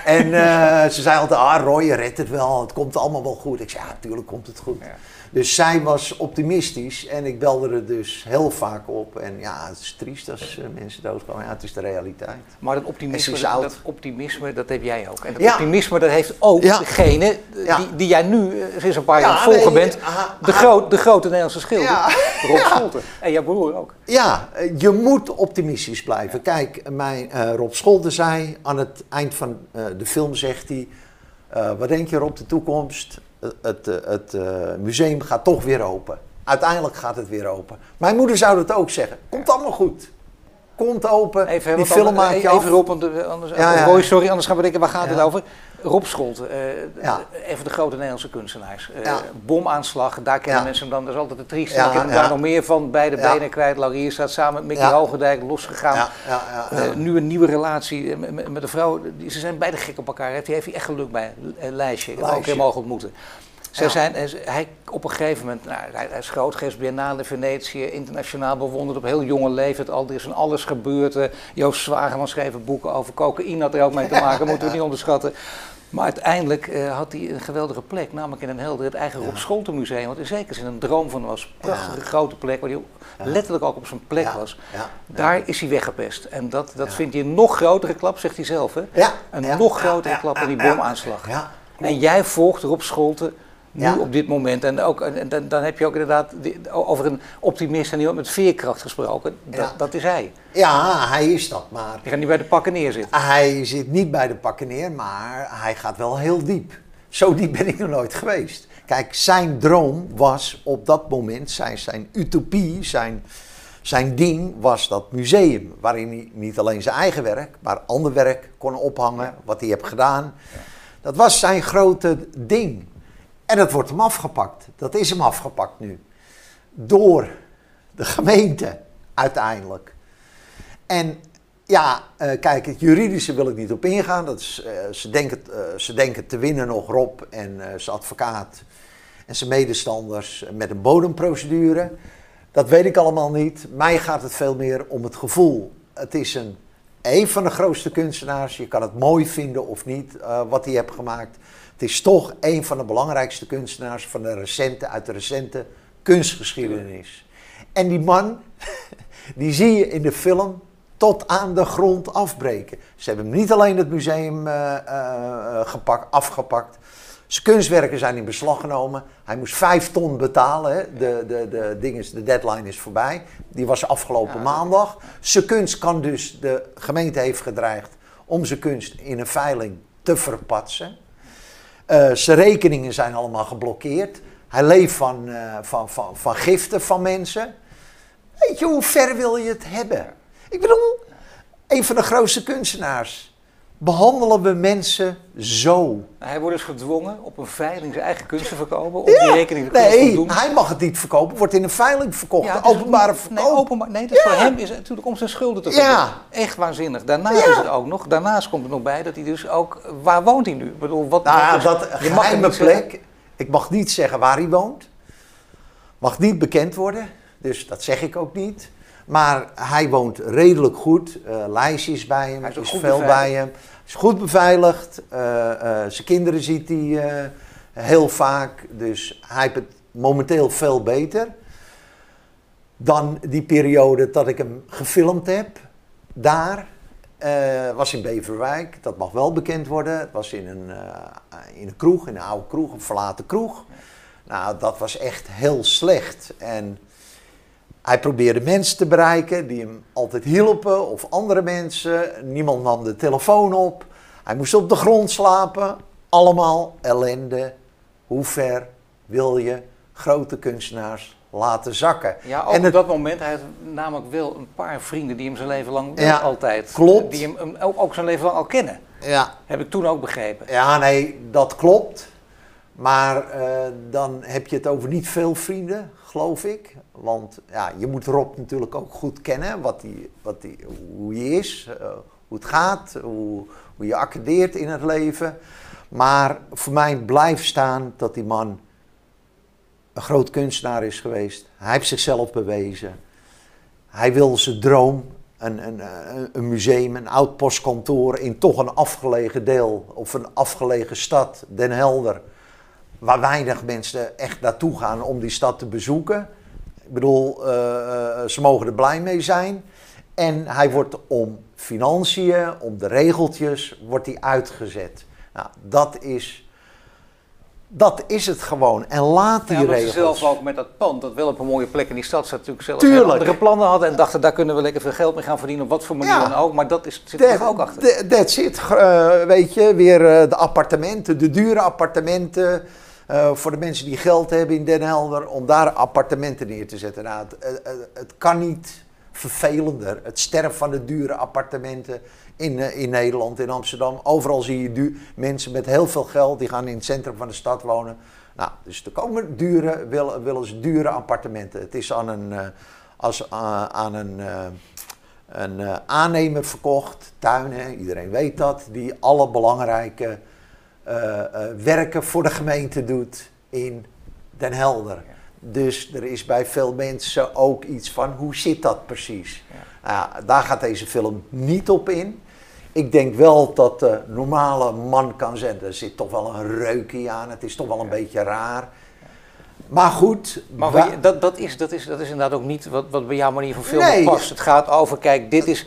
En eh, ze zei altijd: Ah, Roy, je redt het wel. Het komt allemaal wel goed. Ik zei: Ja, natuurlijk komt het goed. Dus zij was optimistisch. En ik belde er dus heel vaak op. En ja, het is triest als eh, mensen doodgaan. Ja, het is de realiteit. Maar dat optimisme, dat, optimisme, dat heb jij ook. En dat Ja. optimisme, dat heeft ook Ja. degene Ja. die, die jij nu sinds een paar jaar volgen nee, bent. De, groot, de grote Nederlandse schilder. Rob Scholten. En jouw broer ook. Ja, eh, je moet optimistisch blijven. Kijk, mijn, eh, Rob Scholten zei aan het eind van de film, zegt hij... wat denk je Rob, de toekomst? Het eh, het eh, museum gaat toch weer open. Uiteindelijk gaat het weer open. Mijn moeder zou dat ook zeggen. Komt allemaal goed. Komt open, Even, die film maak je even af. Eh, anders, Ja, ja. Roy, sorry, anders gaan we denken, waar gaat Ja. het over? Rob Scholten, eh, Ja. een van de grote Nederlandse kunstenaars. Eh, Ja. Bomaanslag, daar kennen Ja. mensen hem dan, dat is altijd de trieste. Ja, ik daar nog meer van, beide benen kwijt. Laurier staat samen met Mickey. Hoogendijk losgegaan. Ja, ja, ja, ja. Eh, nu een nieuwe relatie eh, met, een vrouw. Die, ze zijn beide gek op elkaar. Heeft, die heeft hij echt geluk bij. Een lijstje. Ik heb ook keer mogen ontmoeten. Ja. zijn, eh, hij, op een gegeven moment, nou, hij, hij is groot geweest, Biennale Venetië, internationaal bewonderd op heel jonge leeftijd al. Er is van alles gebeurd. eh, Joost Zwageman schreef boeken over cocaïne, had er ook mee te maken, moeten we niet onderschatten. Maar uiteindelijk eh, had hij een geweldige plek, namelijk in een helder, het eigen Rob Scholten Museum. Wat in zekere zin een droom van hem was. Een prachtige grote plek, waar hij letterlijk ook op zijn plek Ja, was. ja, Daar is hij weggepest. En dat, dat vindt hij een nog grotere klap, zegt hij zelf. Hè? Ja, Een ja, nog ja, grotere ja, klap dan die ja, bomaanslag. Ja, En jij volgt Rob Scholten nu Ja. op dit moment. En, ook, en dan, dan heb je ook inderdaad die- over een optimist en iemand met veerkracht gesproken. Dat, dat is hij. ja, hij is dat, maar... Die gaat niet bij de pakken neerzitten. Hij zit niet bij de pakken neer, maar hij gaat wel heel diep. Zo diep ben ik nog nooit geweest. Kijk, zijn droom was op dat moment, zijn, zijn utopie, zijn, zijn ding was dat museum. Waarin hij niet alleen zijn eigen werk, maar ander werk kon ophangen, wat hij heeft gedaan. Dat was zijn grote ding. En dat wordt hem afgepakt. Dat is hem afgepakt nu. Door de gemeente uiteindelijk. En ja, eh, kijk, het juridische wil ik niet op ingaan. Dat is, eh, ze, denken, eh, ze denken te winnen nog Rob en zijn advocaat en zijn medestanders met een bodemprocedure. Dat weet ik allemaal niet. Mij gaat het veel meer om het gevoel. Het is een, een van de grootste kunstenaars. Je kan het mooi vinden of niet, eh, wat hij heeft gemaakt. Het is toch een van de belangrijkste kunstenaars van de recente, uit de recente kunstgeschiedenis. En die man, die zie je in de film tot aan de grond afbreken. Ze hebben hem niet alleen het museum eh, eh, gepakt, afgepakt. Zijn kunstwerken zijn in beslag genomen. Hij moest vijf ton betalen. Hè. De, de, de, ding is, de deadline is voorbij. Die was afgelopen maandag. Zijn kunst kan dus, de gemeente heeft gedreigd om zijn kunst in een veiling te verpatsen. Eh, zijn rekeningen zijn allemaal geblokkeerd. Hij leeft van, eh, van, van, van giften van mensen. Weet je, hoe ver wil je het hebben? Ik bedoel, een van de grootste kunstenaars. Behandelen we mensen zo? Hij wordt dus gedwongen op een veiling zijn eigen kunst te verkopen. Om die rekening te nee, voldoen. hij mag het niet verkopen. Wordt in een veiling verkocht. Ja, het is- openbare Nee, openbaar, nee dat is voor hem is het natuurlijk om zijn schulden te Ja. verdienen. Echt waanzinnig. Daarna Ja. is het ook nog, daarnaast komt er nog bij dat hij dus ook, waar woont hij nu? Ik bedoel, wat, Nou, wat dat je mag geheime het zeggen. plek. Ik mag niet zeggen waar hij woont. Mag niet bekend worden. Dus dat zeg ik ook niet. Maar hij woont redelijk goed. eh lijstjes bij hem. Hij is is veel bij hem. Is goed beveiligd. eh, eh, zijn kinderen ziet hij heel vaak. Dus hij heeft het momenteel veel beter. Dan die periode dat ik hem gefilmd heb. Daar. was in Beverwijk, dat mag wel bekend worden. Het was in een, in een kroeg, in een oude kroeg, een verlaten kroeg. Nou, dat was echt heel slecht. En Hij probeerde mensen te bereiken die hem altijd hielpen of andere mensen. Niemand nam de telefoon op. Hij moest op de grond slapen. Allemaal ellende. Hoe ver wil je grote kunstenaars laten zakken? Ja, ook En op het- dat moment, hij had namelijk wel een paar vrienden die hem zijn leven lang Ja, altijd... klopt. Die hem ook zijn leven lang al kennen. Ja, Heb ik toen ook begrepen. Ja, nee, dat klopt. Maar eh, dan heb je het over niet veel vrienden, geloof ik. Want ja, je moet Rob natuurlijk ook goed kennen, wat die, wat die, hoe hij is, eh, hoe het gaat, hoe, hoe je accordeert in het leven. Maar voor mij blijft staan dat die man een groot kunstenaar is geweest. Hij heeft zichzelf bewezen. Hij wil zijn droom, een, een- een museum, een oud postkantoor in toch een afgelegen deel of een afgelegen stad, Den Helder, waar weinig mensen echt naartoe gaan om die stad te bezoeken. Ik bedoel, eh, eh, ze mogen er blij mee zijn. En hij wordt om financiën, om de regeltjes, wordt hij uitgezet. Nou, dat is, dat is het gewoon. En laat die Ja, regels. zelf ook met dat pand, dat wel op een mooie plek in die stad zat, natuurlijk zelf Tuurlijk. andere plannen hadden en dachten daar kunnen we lekker veel geld mee gaan verdienen, op wat voor manier Ja. dan ook. Maar dat is, zit er That- ook achter. that- That's it. Eh, weet je, weer de appartementen, de dure appartementen. Eh, voor de mensen die geld hebben in Den Helder, om daar appartementen neer te zetten. Nou, het, het- het- het kan niet vervelender. Het sterven van de dure appartementen in, eh, in Nederland, in Amsterdam. Overal zie je mensen met heel veel geld, die gaan in het centrum van de stad wonen. Nou, dus er komen dure, willen, willen dure appartementen. Het is aan een, eh, als, eh, aan een, eh, een eh, aannemer verkocht, tuinen, iedereen weet dat, die alle belangrijke eh, eh, werken voor de gemeente doet in Den Helder. Dus er is bij veel mensen ook iets van hoe zit dat precies? Nou ja, daar gaat deze film niet op in. Ik denk wel dat de normale man kan zijn. Er zit toch wel een reukje aan. Het is toch wel een beetje raar. Maar goed. Maar wa- dat, dat, is, dat, is, dat is inderdaad ook niet wat, wat bij jouw manier van filmen Nee. past. Het gaat over, kijk, dit is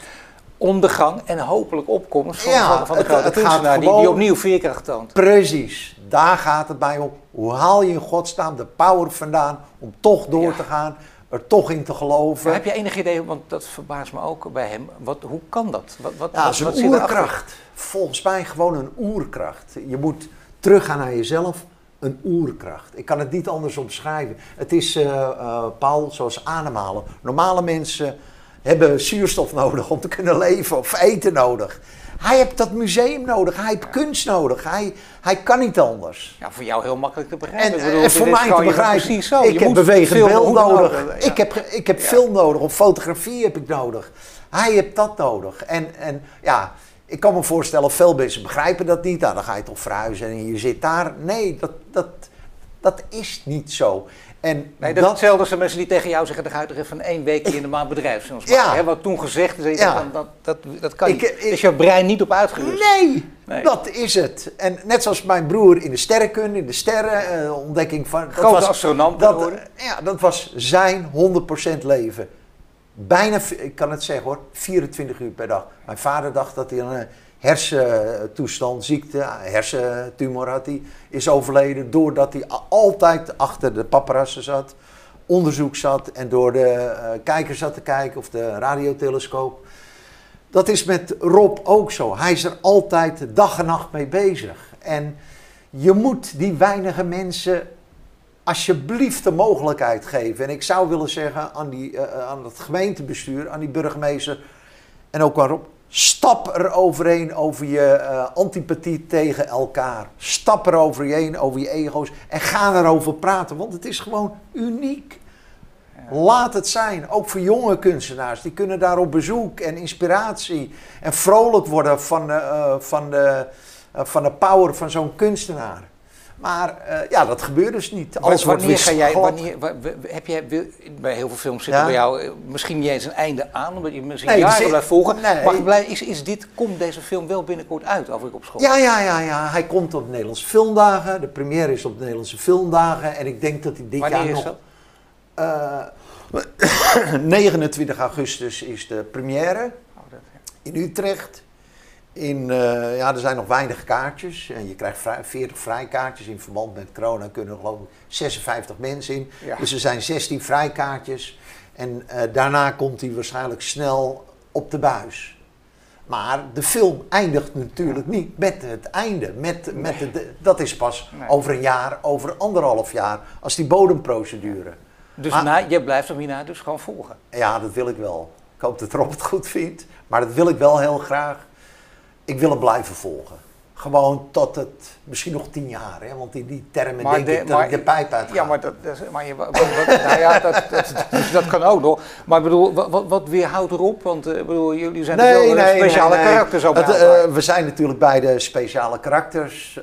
ondergang en hopelijk opkomst van, Ja, van, van de het- grote kunstenaar die, die opnieuw veerkracht toont. Precies, daar gaat het bij om. Hoe haal je in godsnaam de power vandaan om toch door Ja. te gaan, er toch in te geloven? Maar heb je enig idee, want dat verbaast me ook bij hem, wat, hoe kan dat? Wat, wat, Ja, wat, wat een oerkracht. Volgens mij gewoon een oerkracht. Je moet teruggaan naar jezelf. Een oerkracht. Ik kan het niet anders omschrijven. Het is, eh, Paul, zoals ademhalen. Normale mensen hebben zuurstof nodig om te kunnen leven of eten nodig. Hij heeft dat museum nodig. Hij heeft kunst nodig. Hij, hij kan niet anders. Ja, voor jou heel makkelijk te begrijpen. En, Ik bedoel, en voor mij te begrijpen, Precies zo. ik Je heb moet bewegend beeld nodig. Ja. Ik heb, ik heb Ja. film nodig, of fotografie heb ik nodig. Hij heeft dat nodig. En, en ja, ik kan me voorstellen, veel mensen begrijpen dat niet. Nou, dan ga je toch verhuizen en je zit daar. Nee, dat, dat, dat is niet zo. En Nee, dat is hetzelfde als de mensen die tegen jou zeggen, dan ga je toch even één weekje in de maand maken. Ja. Hè, wat toen gezegd is, Ja. dat, dat, dat kan Ik- niet. ik- is jouw brein niet op uitgerust. Nee, Nee. dat is het. En net zoals mijn broer in de sterrenkunde, in de sterren, eh, ontdekking van... dat Grote was- astronaut dat. Ja, dat was zijn 100% leven. Bijna, ik kan het zeggen hoor, 24 uur per dag. Mijn vader dacht dat hij een hersentoestand, ziekte, hersentumor had hij, is overleden doordat hij altijd achter de paparazzen zat, onderzoek zat en door de eh, kijker zat te kijken of de radiotelescoop. Dat is met Rob ook zo. Hij is er altijd dag en nacht mee bezig. En je moet die weinige mensen alsjeblieft de mogelijkheid geven. En ik zou willen zeggen aan, die, eh, aan het gemeentebestuur, aan die burgemeester en ook aan Rob. Stap er overheen over je eh, antipathie tegen elkaar. Stap er overheen over je ego's en ga erover praten, want het is gewoon uniek. Laat het zijn, ook voor jonge kunstenaars. Die kunnen daar op bezoek en inspiratie en vrolijk worden van, de, eh, van, de, eh, van de power van zo'n kunstenaar. Maar eh, ja, dat gebeurt dus niet. Alles wordt wanneer ga jij, wanneer, wa- wa- heb jij, wil- bij heel veel films zit Ja. bij jou eh, misschien niet eens een einde aan, omdat je misschien Nee, jaren blijft volgen. nee. Maar blij, is, is dit, komt deze film wel binnenkort uit, over ik op school? Ja, ja, ja, ja. Hij komt op Nederlandse filmdagen. De première is op de Nederlandse filmdagen. En ik denk dat hij dit Wanneer jaar is nog... dat? Eh, 29 augustus is de première Oh, dat- in Utrecht. In, eh, ja, er zijn nog weinig kaartjes. En je krijgt vrij- 40 vrijkaartjes. In verband met corona kunnen er geloof ik 56 mensen in. Ja. Dus er zijn 16 vrijkaartjes. En eh, daarna komt hij waarschijnlijk snel op de buis. Maar de film eindigt natuurlijk niet met het einde. Met, met het, dat is pas Nee. over een jaar, over anderhalf jaar, als die bodemprocedure. Dus Maar- na, je blijft hem hierna dus gewoon volgen. Ja, dat wil ik wel. Ik hoop dat Rob het goed vindt. Maar dat wil ik wel heel graag. Ik wil hem blijven volgen. Gewoon tot het, misschien nog tien jaar. Hè? Want in die termen Maar denk de- ik dat maar- ik de pijp uit Ja, maar, dat, maar je, wat, nou ja, dat, dat, dat, kan ook nog. Maar bedoel, wat, wat, weerhoudt erop? Want eh, bedoel, jullie zijn wel speciale nee, nee. karakters ook. Het, eh, we zijn natuurlijk beide speciale karakters.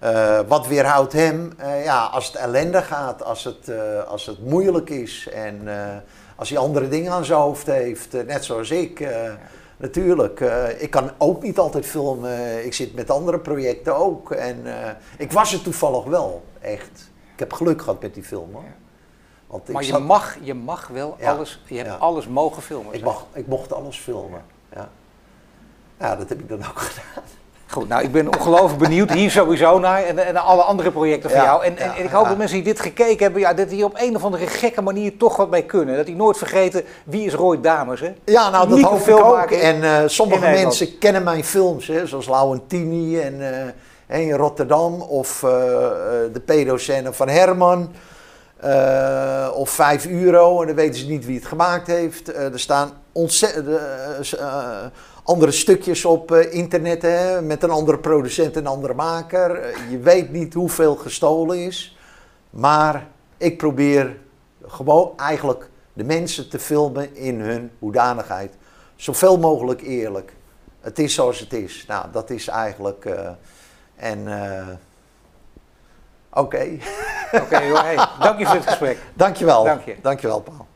Eh, wat weerhoudt hem? Ja, als het ellende gaat, als het, als het moeilijk is en als hij andere dingen aan zijn hoofd heeft, net zoals ik. Natuurlijk, eh, ik kan ook niet altijd filmen. Ik zit met andere projecten ook. En eh, ik was er toevallig wel, echt. Ik heb geluk gehad met die film. Hoor. Ja. Want ik maar je zat- mag, je mag wel Ja, alles, je hebt ja. alles mogen filmen. ik, mag, ik mocht alles filmen. Ja. ja, dat heb ik dan ook gedaan. Goed, nou ik ben ongelooflijk benieuwd hier sowieso naar en, en naar alle andere projecten van Ja, jou. En, en, ja, en ik hoop ja. dat mensen die dit gekeken hebben, ja, dat die op een of andere gekke manier toch wat mee kunnen. Dat die nooit vergeten wie is Roy Dames. Hè? Ja, nou dat hoop ik ook. En eh, sommige mensen kennen mijn films, hè, zoals Lauwentini en eh, in Rotterdam. Of eh, de pedocène van Herman. of 5 euro, en dan weten ze niet wie het gemaakt heeft. Er staan ontzettend andere stukjes op eh, internet hè, met een andere producent en een andere maker. Eh, je weet niet hoeveel gestolen is. Maar ik probeer gewoon eigenlijk de mensen te filmen in hun hoedanigheid. Zoveel mogelijk eerlijk. Het is zoals het is. Nou, dat is eigenlijk. eh, en. Oké, Oké, hey, dank je voor dit gesprek. dankjewel. Dank je. Dankjewel, Paul.